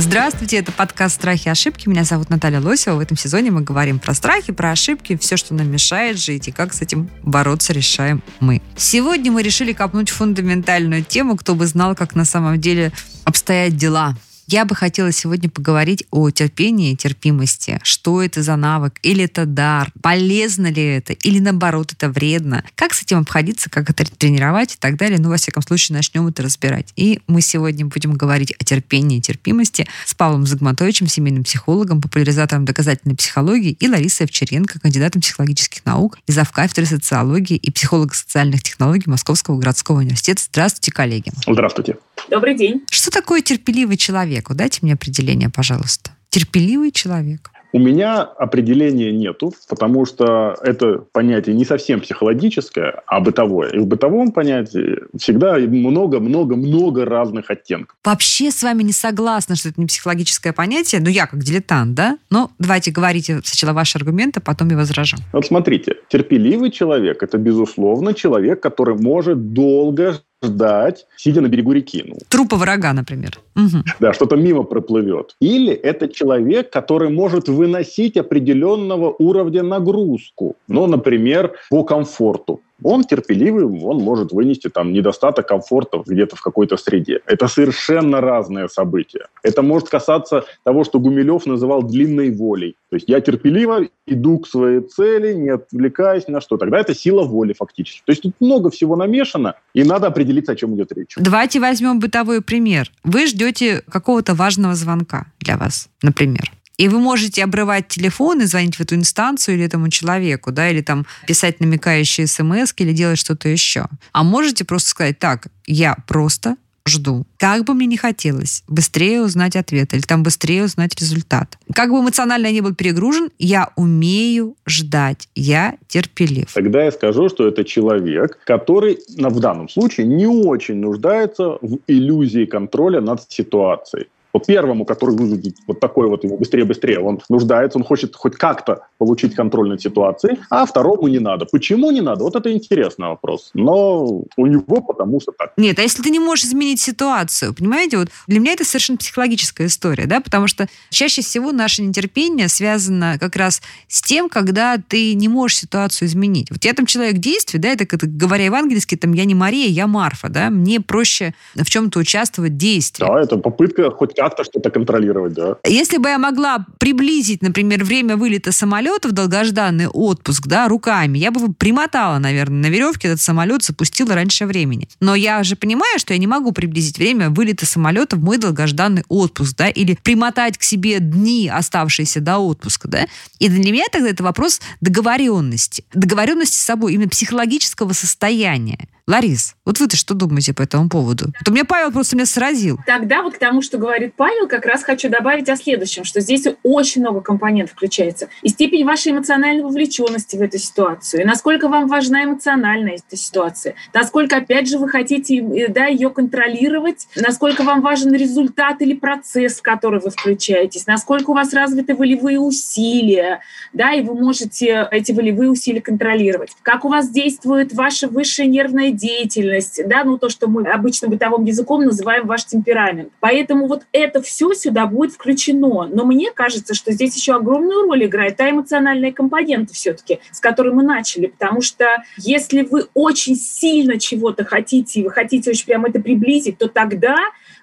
Здравствуйте, это подкаст «Страхи и ошибки». Меня зовут Наталья Лосева. В этом сезоне мы говорим про страхи, про ошибки, все, что нам мешает жить и как с этим бороться, решаем мы. Сегодня мы решили копнуть фундаментальную тему, кто бы знал, как на самом деле обстоят дела я бы хотела сегодня поговорить о терпении и терпимости. Что это за навык? Или это дар? Полезно ли это? Или наоборот, это вредно? Как с этим обходиться? Как это тренировать и так далее? Ну, во всяком случае, начнем это разбирать. И мы сегодня будем говорить о терпении и терпимости с Павлом Загматовичем, семейным психологом, популяризатором доказательной психологии, и Ларисой Овчаренко, кандидатом психологических наук и завкафедры социологии и психолого-социальных технологий Московского городского университета. Здравствуйте, коллеги. Здравствуйте. Добрый день. Что такое терпеливый человек? Дайте мне определение, пожалуйста. Терпеливый человек. У меня определения нету, потому что это понятие не совсем психологическое, а бытовое. И в бытовом понятии всегда много-много-много разных оттенков. Вообще с вами не согласна, что это не психологическое понятие. Ну, я как дилетант, да? Но давайте говорите сначала ваши аргументы, потом я возражу. Вот смотрите, терпеливый человек – это, безусловно, человек, который может долго ждать, сидя на берегу реки. Ну, Трупа врага, например. Мгм. да, что-то мимо проплывет. Или это человек, который может выносить определенного уровня нагрузку. Ну, например, по комфорту. Он терпеливый, он может вынести там недостаток комфорта где-то в какой-то среде. Это совершенно разные события. Это может касаться того, что Гумилев называл длинной волей. То есть я терпеливо иду к своей цели, не отвлекаясь на что. Тогда это сила воли фактически. То есть тут много всего намешано, и надо определиться, о чем идет речь. Давайте возьмем бытовой пример. Вы ждете какого-то важного звонка для вас, например. И вы можете обрывать телефон и звонить в эту инстанцию или этому человеку, да, или там писать намекающие смс или делать что-то еще. А можете просто сказать, так, я просто жду. Как бы мне не хотелось быстрее узнать ответ или там быстрее узнать результат. Как бы эмоционально я не был перегружен, я умею ждать. Я терпелив. Тогда я скажу, что это человек, который в данном случае не очень нуждается в иллюзии контроля над ситуацией. Вот первому, который выглядит вот такой вот ему быстрее-быстрее, он нуждается, он хочет хоть как-то получить контроль над ситуацией, а второму не надо. Почему не надо? Вот это интересный вопрос. Но у него потому что так. Нет, а если ты не можешь изменить ситуацию, понимаете, вот для меня это совершенно психологическая история, да, потому что чаще всего наше нетерпение связано как раз с тем, когда ты не можешь ситуацию изменить. Вот я там человек действий, да, это как- говоря евангельски, там я не Мария, я Марфа, да, мне проще в чем-то участвовать в действии. Да, это попытка хоть как-то что-то контролировать, да. Если бы я могла приблизить, например, время вылета самолета в долгожданный отпуск, да, руками, я бы примотала, наверное, на веревке этот самолет, запустила раньше времени. Но я же понимаю, что я не могу приблизить время вылета самолета в мой долгожданный отпуск, да, или примотать к себе дни, оставшиеся до отпуска, да. И для меня тогда это вопрос договоренности. Договоренности с собой, именно психологического состояния. Ларис, вот вы-то что думаете по этому поводу? Вот у меня Павел просто меня сразил. Тогда вот к тому, что говорит Павел, как раз хочу добавить о следующем, что здесь очень много компонентов включается. И степень вашей эмоциональной вовлеченности в эту ситуацию, и насколько вам важна эмоциональная эта ситуация, насколько, опять же, вы хотите э, да, ее контролировать, насколько вам важен результат или процесс, в который вы включаетесь, насколько у вас развиты волевые усилия, да, и вы можете эти волевые усилия контролировать. Как у вас действует ваша высшая нервная деятельность, да, ну то, что мы обычно бытовым языком называем ваш темперамент. Поэтому вот это все сюда будет включено. Но мне кажется, что здесь еще огромную роль играет та эмоциональная компонента все-таки, с которой мы начали. Потому что если вы очень сильно чего-то хотите, и вы хотите очень прямо это приблизить, то тогда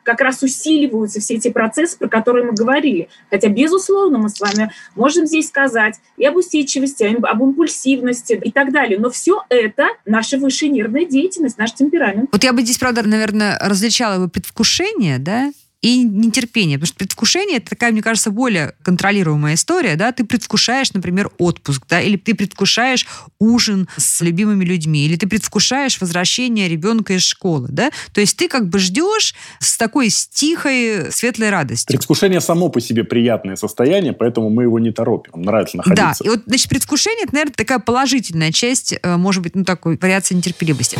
как раз усиливаются все эти процессы, про которые мы говорили. Хотя, безусловно, мы с вами можем здесь сказать и об усидчивости, и об импульсивности и так далее. Но все это наша высшая нервная деятельность, наш темперамент. Вот я бы здесь, правда, наверное, различала бы предвкушение, да, и нетерпение. Потому что предвкушение это такая, мне кажется, более контролируемая история, да. Ты предвкушаешь, например, отпуск, да, или ты предвкушаешь ужин с любимыми людьми, или ты предвкушаешь возвращение ребенка из школы, да. То есть ты как бы ждешь с такой с тихой, светлой радостью. Предвкушение само по себе приятное состояние, поэтому мы его не торопим. Нам нравится Да, находиться. и вот, значит, предвкушение, это, наверное, такая положительная часть, э, может быть, ну, такой вариация нетерпеливости.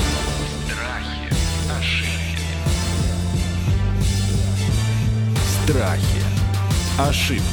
Страхи. Ошибки.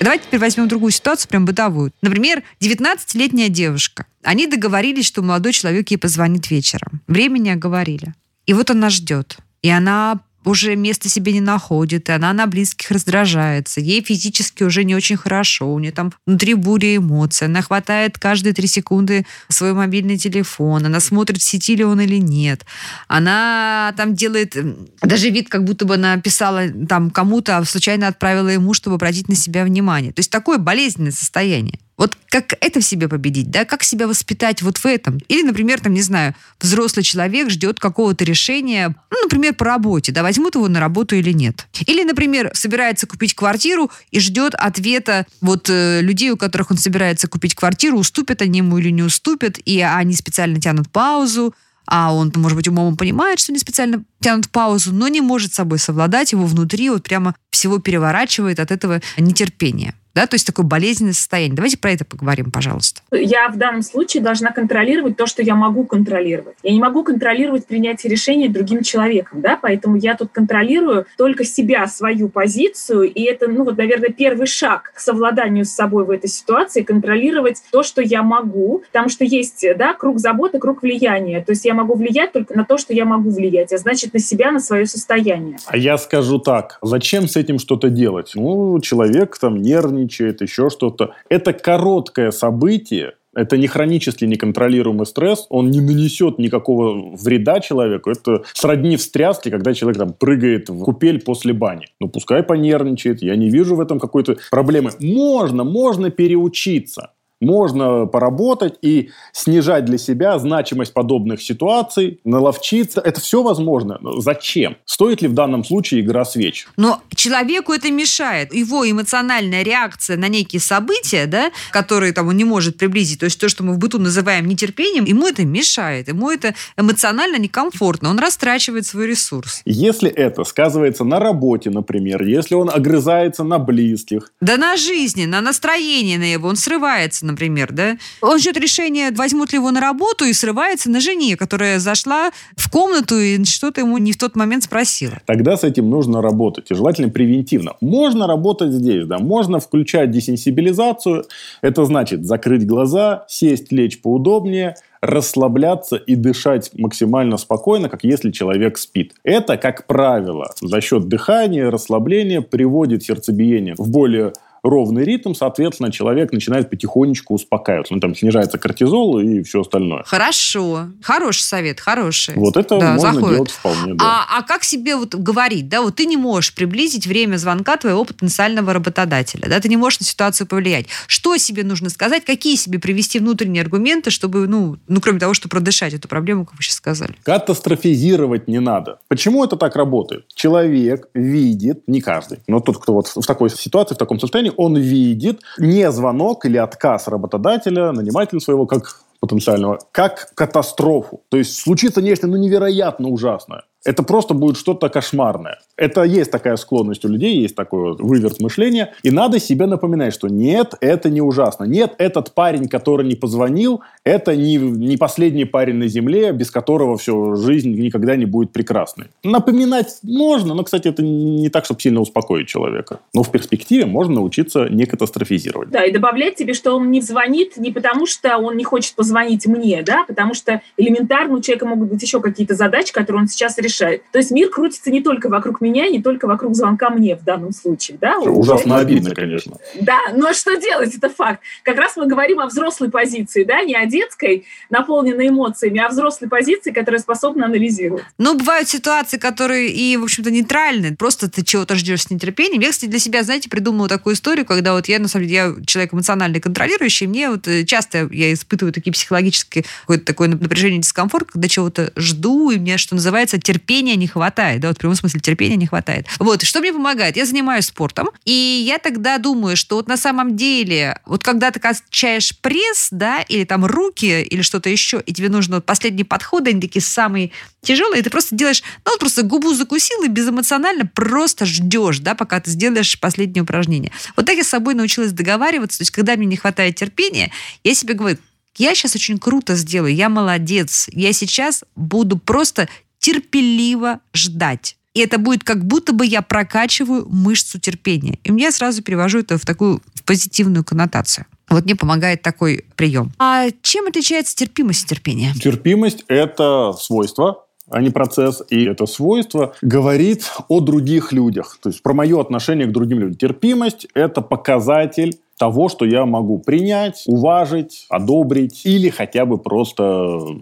Давайте теперь возьмем другую ситуацию, прям бытовую. Например, 19-летняя девушка. Они договорились, что молодой человек ей позвонит вечером. Времени оговорили. И вот она ждет. И она уже места себе не находит, и она на близких раздражается, ей физически уже не очень хорошо, у нее там внутри буря эмоций, она хватает каждые три секунды свой мобильный телефон, она смотрит, в сети ли он или нет, она там делает даже вид, как будто бы она писала там кому-то, а случайно отправила ему, чтобы обратить на себя внимание. То есть такое болезненное состояние. Вот как это в себе победить, да, как себя воспитать вот в этом? Или, например, там, не знаю, взрослый человек ждет какого-то решения, ну, например, по работе, да, возьмут его на работу или нет. Или, например, собирается купить квартиру и ждет ответа вот э, людей, у которых он собирается купить квартиру, уступят они ему или не уступят, и они специально тянут паузу, а он, может быть, умом понимает, что не специально тянут паузу, но не может собой совладать, его внутри вот прямо всего переворачивает от этого нетерпения да, то есть такое болезненное состояние. Давайте про это поговорим, пожалуйста. Я в данном случае должна контролировать то, что я могу контролировать. Я не могу контролировать принятие решения другим человеком, да, поэтому я тут контролирую только себя, свою позицию, и это, ну вот, наверное, первый шаг к совладанию с собой в этой ситуации, контролировать то, что я могу, потому что есть, да, круг заботы, круг влияния, то есть я могу влиять только на то, что я могу влиять, а значит, на себя, на свое состояние. А я скажу так, зачем с этим что-то делать? Ну, человек там нервный, нервничает, еще что-то. Это короткое событие, это не хронический неконтролируемый стресс, он не нанесет никакого вреда человеку. Это сродни встряске, когда человек там прыгает в купель после бани. Ну, пускай понервничает, я не вижу в этом какой-то проблемы. Можно, можно переучиться можно поработать и снижать для себя значимость подобных ситуаций, наловчиться. Это все возможно. Но зачем? Стоит ли в данном случае игра свеч? Но человеку это мешает. Его эмоциональная реакция на некие события, да, которые там, он не может приблизить, то есть то, что мы в быту называем нетерпением, ему это мешает. Ему это эмоционально некомфортно. Он растрачивает свой ресурс. Если это сказывается на работе, например, если он огрызается на близких. Да на жизни, на настроении на его, он срывается, например, да? Он ждет решения, возьмут ли его на работу и срывается на жене, которая зашла в комнату и что-то ему не в тот момент спросила. Тогда с этим нужно работать, и желательно превентивно. Можно работать здесь, да, можно включать десенсибилизацию, это значит закрыть глаза, сесть, лечь поудобнее, расслабляться и дышать максимально спокойно, как если человек спит. Это, как правило, за счет дыхания, расслабления приводит сердцебиение в более ровный ритм, соответственно, человек начинает потихонечку успокаиваться. Ну, там снижается кортизол и все остальное. Хорошо. Хороший совет, хороший. Вот это да, можно заходит. делать вполне. Да. А, а как себе вот говорить, да, вот ты не можешь приблизить время звонка твоего потенциального работодателя, да, ты не можешь на ситуацию повлиять. Что себе нужно сказать, какие себе привести внутренние аргументы, чтобы, ну, ну кроме того, что продышать эту проблему, как вы сейчас сказали? Катастрофизировать не надо. Почему это так работает? Человек видит, не каждый, но тот, кто вот в такой ситуации, в таком состоянии, он видит не звонок или отказ работодателя, нанимателя своего, как потенциального, как катастрофу. То есть случится нечто ну, невероятно ужасное это просто будет что-то кошмарное. Это есть такая склонность у людей, есть такой выверт мышления. И надо себе напоминать, что нет, это не ужасно. Нет, этот парень, который не позвонил, это не, не последний парень на земле, без которого все, жизнь никогда не будет прекрасной. Напоминать можно, но, кстати, это не так, чтобы сильно успокоить человека. Но в перспективе можно научиться не катастрофизировать. Да, и добавлять тебе, что он не звонит не потому, что он не хочет позвонить мне, да, потому что элементарно у человека могут быть еще какие-то задачи, которые он сейчас решает решает. То есть мир крутится не только вокруг меня, не только вокруг звонка мне в данном случае. Да? Ужасно обидно, конечно. Да, но что делать, это факт. Как раз мы говорим о взрослой позиции, да, не о детской, наполненной эмоциями, а о взрослой позиции, которая способна анализировать. Но бывают ситуации, которые и, в общем-то, нейтральны. Просто ты чего-то ждешь с нетерпением. Я, кстати, для себя, знаете, придумала такую историю, когда вот я, на самом деле, я человек эмоционально контролирующий, мне вот э, часто я испытываю такие психологические, какое-то такое напряжение, дискомфорт, когда чего-то жду, и мне, что называется, терпение терпения не хватает, да, вот в прямом смысле терпения не хватает. Вот, что мне помогает? Я занимаюсь спортом, и я тогда думаю, что вот на самом деле, вот когда ты качаешь пресс, да, или там руки, или что-то еще, и тебе нужно вот последние подходы, они такие самые тяжелые, и ты просто делаешь, ну, вот просто губу закусил и безэмоционально просто ждешь, да, пока ты сделаешь последнее упражнение. Вот так я с собой научилась договариваться, то есть когда мне не хватает терпения, я себе говорю, я сейчас очень круто сделаю, я молодец, я сейчас буду просто терпеливо ждать. И это будет как будто бы я прокачиваю мышцу терпения. И я сразу перевожу это в такую в позитивную коннотацию. Вот мне помогает такой прием. А чем отличается терпимость и терпение? Терпимость – это свойство, а не процесс. И это свойство говорит о других людях. То есть про мое отношение к другим людям. Терпимость – это показатель того, что я могу принять, уважить, одобрить или хотя бы просто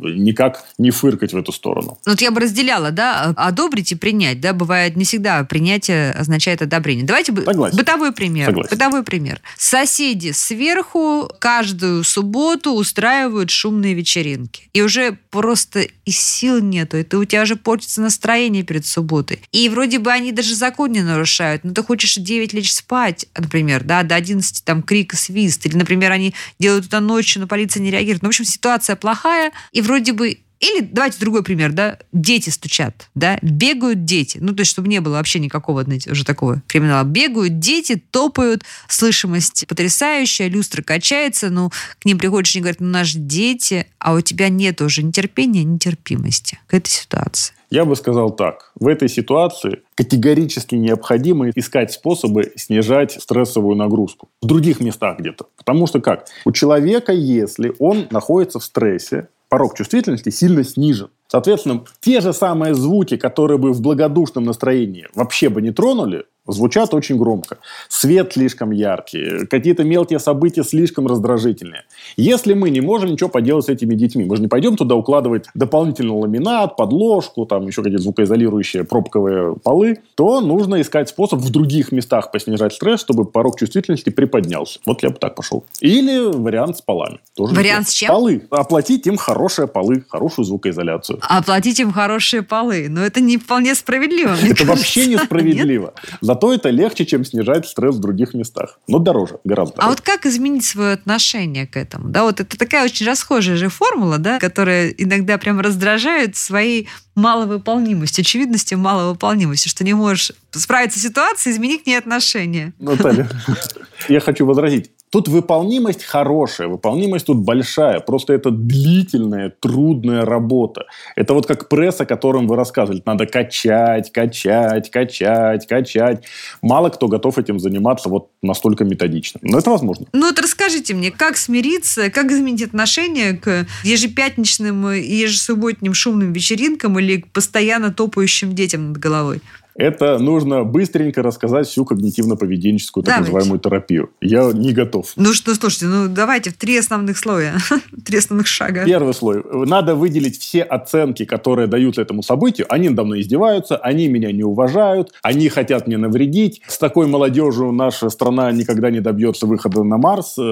никак не фыркать в эту сторону. Ну, вот я бы разделяла, да, одобрить и принять, да, бывает не всегда принятие означает одобрение. Давайте Согласен. бытовой пример. Согласен. Бытовой пример. Соседи сверху каждую субботу устраивают шумные вечеринки. И уже просто и сил нету, и ты, у тебя уже портится настроение перед субботой. И вроде бы они даже закон не нарушают, но ты хочешь 9 лечь спать, например, да, до 11 там крик и свист. Или, например, они делают это ночью, но полиция не реагирует. Ну, в общем, ситуация плохая, и вроде бы или давайте другой пример, да, дети стучат, да, бегают дети, ну, то есть, чтобы не было вообще никакого, знаете, уже такого криминала. Бегают дети, топают, слышимость потрясающая, люстра качается, ну, к ним приходишь и говорят, ну, наши дети, а у тебя нет уже ни терпения, ни терпимости к этой ситуации. Я бы сказал так. В этой ситуации категорически необходимо искать способы снижать стрессовую нагрузку. В других местах где-то. Потому что как? У человека, если он находится в стрессе, порог чувствительности сильно снижен. Соответственно, те же самые звуки, которые бы в благодушном настроении вообще бы не тронули, звучат очень громко. Свет слишком яркий, какие-то мелкие события слишком раздражительные. Если мы не можем ничего поделать с этими детьми, мы же не пойдем туда укладывать дополнительный ламинат, подложку, там еще какие-то звукоизолирующие пробковые полы, то нужно искать способ в других местах поснижать стресс, чтобы порог чувствительности приподнялся. Вот я бы так пошел. Или вариант с полами. Тоже Вариант неплохо. с чем? Полы. Оплатить им хорошие полы, хорошую звукоизоляцию. Оплатить им хорошие полы. Но это не вполне справедливо, Это вообще несправедливо. Зато это легче, чем снижать стресс в других местах. Но дороже, гораздо А дороже. вот как изменить свое отношение к этому? Да, вот это такая очень расхожая же формула, да, которая иногда прям раздражает своей маловыполнимостью, очевидностью маловыполнимости, что не можешь справиться с ситуацией, изменить к ней отношение. Наталья, я хочу возразить. Тут выполнимость хорошая, выполнимость тут большая. Просто это длительная, трудная работа. Это вот как пресс, о котором вы рассказывали. Надо качать, качать, качать, качать. Мало кто готов этим заниматься вот настолько методично. Но это возможно. Ну вот расскажите мне, как смириться, как изменить отношение к ежепятничным и ежесубботним шумным вечеринкам или к постоянно топающим детям над головой? Это нужно быстренько рассказать всю когнитивно-поведенческую так Давайте. называемую терапию. Я не готов. Ну что, слушайте, ну давайте в три основных слоя, три основных шага. Первый слой. Надо выделить все оценки, которые даются этому событию. Они надо мной издеваются, они меня не уважают, они хотят мне навредить. С такой молодежью наша страна никогда не добьется выхода на Марс э,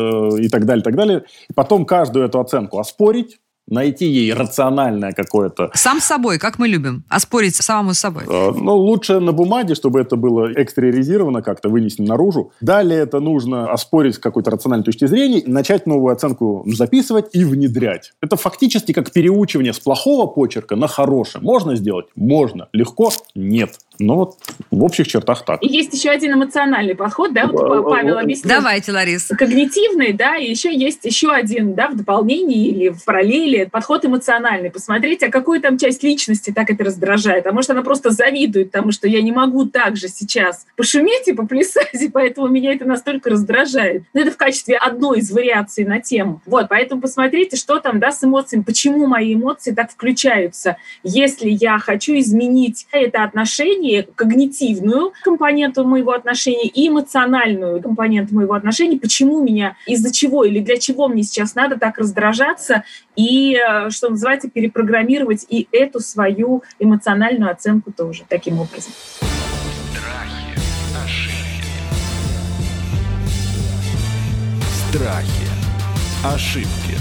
и так далее, так далее. И потом каждую эту оценку оспорить, найти ей рациональное какое-то Сам с собой, как мы любим, а спорить самому с собой. Э, Ну, лучше на бумаге, чтобы это было экстериоризировано как-то, вынесено наружу. Далее это нужно оспорить с какой-то рациональной точки зрения, начать новую оценку записывать и внедрять. Это фактически как переучивание с плохого почерка на хороший. Можно сделать? Можно. Легко? Нет. Но вот в общих чертах так. И есть еще один эмоциональный подход, да, вот Э, Павел э, объяснил. Давайте, Лариса. когнитивный, да, и еще есть еще один, да, в дополнении или в параллели подход эмоциональный. Посмотреть, а какую там часть личности так это раздражает. А может, она просто завидует тому, что я не могу так же сейчас пошуметь и поплясать, и поэтому меня это настолько раздражает. Но это в качестве одной из вариаций на тему. Вот, поэтому посмотрите, что там, да, с эмоциями, почему мои эмоции так включаются. Если я хочу изменить это отношение, когнитивную компоненту моего отношения и эмоциональную компоненту моего отношения, почему меня, из-за чего или для чего мне сейчас надо так раздражаться и, э, что называется, перепрограммировать и эту свою эмоциональную оценку тоже таким образом. Страхи, ошибки, Страхи. Ошибки.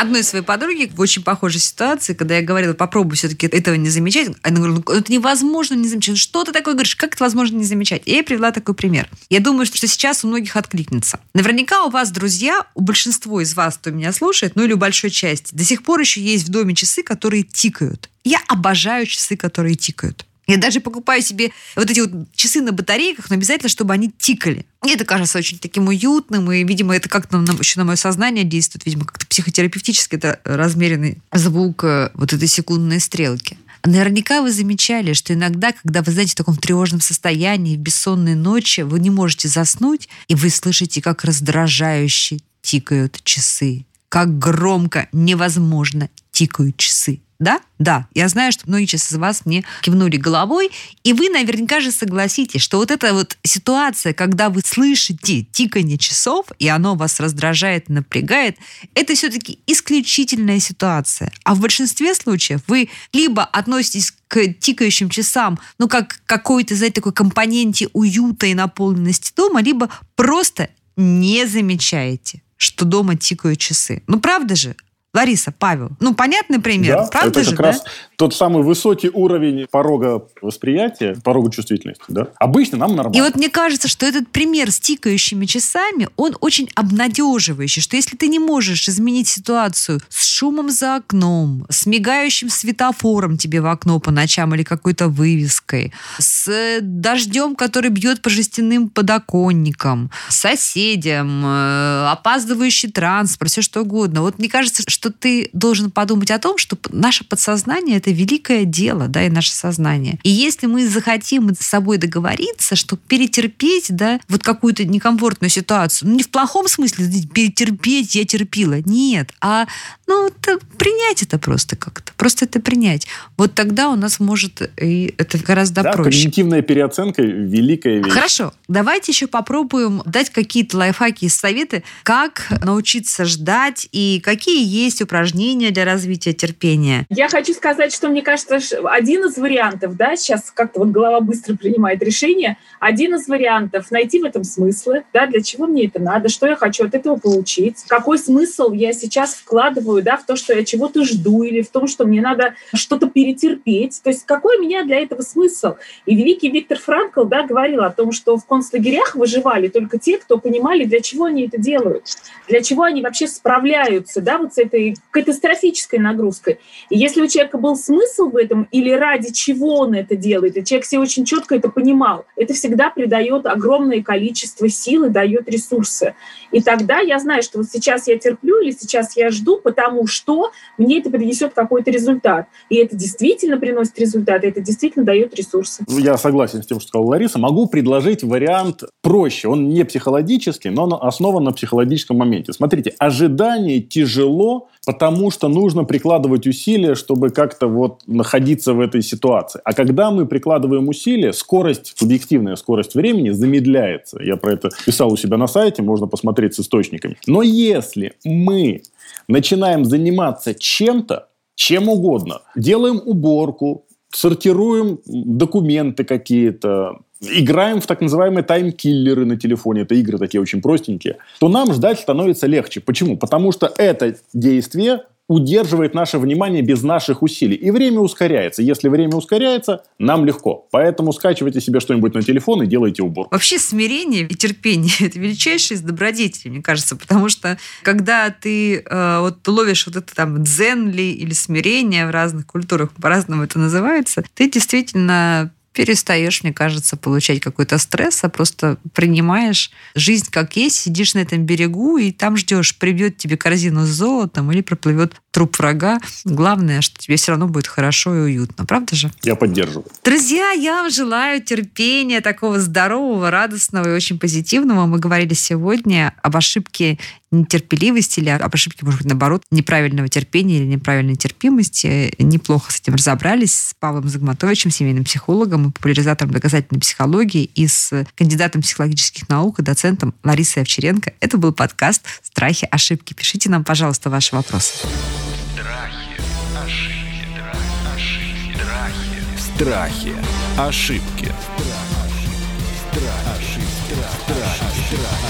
Одной своей подруги в очень похожей ситуации, когда я говорила, попробуй все-таки этого не замечать, она говорила, ну, это невозможно не замечать. Ну, Что ты такое говоришь? Как это возможно не замечать? И я привела такой пример. Я думаю, что сейчас у многих откликнется. Наверняка у вас, друзья, у большинства из вас, кто меня слушает, ну или у большой части, до сих пор еще есть в доме часы, которые тикают. Я обожаю часы, которые тикают. Я даже покупаю себе вот эти вот часы на батарейках, но обязательно, чтобы они тикали. Мне это кажется очень таким уютным, и, видимо, это как-то на, еще на мое сознание действует, видимо, как-то психотерапевтически это размеренный звук э, вот этой секундной стрелки. Наверняка вы замечали, что иногда, когда вы, знаете, в таком тревожном состоянии, в бессонные ночи, вы не можете заснуть, и вы слышите, как раздражающе тикают часы, как громко, невозможно тикают часы. Да? Да. Я знаю, что многие сейчас из вас мне кивнули головой, и вы наверняка же согласитесь, что вот эта вот ситуация, когда вы слышите тиканье часов, и оно вас раздражает, напрягает, это все-таки исключительная ситуация. А в большинстве случаев вы либо относитесь к тикающим часам, ну, как какой-то, знаете, такой компоненте уюта и наполненности дома, либо просто не замечаете, что дома тикают часы. Ну, правда же? Лариса, Павел. Ну, понятный пример, да, правда это же, как раз тот самый высокий уровень порога восприятия, порога чувствительности, да? Обычно нам нормально. И вот мне кажется, что этот пример с тикающими часами, он очень обнадеживающий, что если ты не можешь изменить ситуацию с шумом за окном, с мигающим светофором тебе в окно по ночам или какой-то вывеской, с дождем, который бьет по жестяным подоконникам, соседям, э, опаздывающий транспорт, все что угодно. Вот мне кажется, что ты должен подумать о том, что наше подсознание это великое дело, да, и наше сознание. И если мы захотим с собой договориться, что перетерпеть, да, вот какую-то некомфортную ситуацию, ну, не в плохом смысле, перетерпеть, я терпила, нет, а, ну, это, принять это просто как-то, просто это принять. Вот тогда у нас может и это гораздо да, проще. когнитивная переоценка – великая вещь. Хорошо, давайте еще попробуем дать какие-то лайфхаки и советы, как научиться ждать и какие есть упражнения для развития терпения. Я хочу сказать, что мне кажется, один из вариантов, да, сейчас как-то вот голова быстро принимает решение, один из вариантов найти в этом смыслы, да, для чего мне это надо, что я хочу от этого получить, какой смысл я сейчас вкладываю, да, в то, что я чего-то жду или в том, что мне надо что-то перетерпеть, то есть какой у меня для этого смысл? И великий Виктор Франкл, да, говорил о том, что в концлагерях выживали только те, кто понимали, для чего они это делают, для чего они вообще справляются, да, вот с этой катастрофической нагрузкой. И если у человека был смысл в этом или ради чего он это делает, и человек себе очень четко это понимал, это всегда придает огромное количество сил и дает ресурсы. И тогда я знаю, что вот сейчас я терплю или сейчас я жду, потому что мне это принесет какой-то результат. И это действительно приносит результат, и это действительно дает ресурсы. Ну, я согласен с тем, что сказала Лариса. Могу предложить вариант проще. Он не психологический, но основан на психологическом моменте. Смотрите, ожидание тяжело, потому что нужно прикладывать усилия, чтобы как-то вот находиться в этой ситуации. А когда мы прикладываем усилия, скорость, субъективная скорость времени замедляется. Я про это писал у себя на сайте, можно посмотреть с источниками. Но если мы начинаем заниматься чем-то, чем угодно, делаем уборку, сортируем документы какие-то, играем в так называемые таймкиллеры на телефоне, это игры такие очень простенькие, то нам ждать становится легче. Почему? Потому что это действие удерживает наше внимание без наших усилий. И время ускоряется. Если время ускоряется, нам легко. Поэтому скачивайте себе что-нибудь на телефон и делайте убор. Вообще смирение и терпение – это величайшие из добродетелей, мне кажется. Потому что когда ты э, вот ловишь вот это там дзен ли или смирение в разных культурах, по-разному это называется, ты действительно перестаешь, мне кажется, получать какой-то стресс, а просто принимаешь жизнь как есть, сидишь на этом берегу и там ждешь, прибьет тебе корзину с золотом или проплывет труп врага. Главное, что тебе все равно будет хорошо и уютно. Правда же? Я поддерживаю. Друзья, я вам желаю терпения, такого здорового, радостного и очень позитивного. Мы говорили сегодня об ошибке нетерпеливости или об ошибке, может быть, наоборот, неправильного терпения или неправильной терпимости. Неплохо с этим разобрались с Павлом Загматовичем, семейным психологом и популяризатором доказательной психологии и с кандидатом психологических наук и доцентом Ларисой Овчаренко. Это был подкаст «Страхи, ошибки». Пишите нам, пожалуйста, ваши вопросы. Страхи, ошибки, ошибки, страхи. Страхи. Ошибки.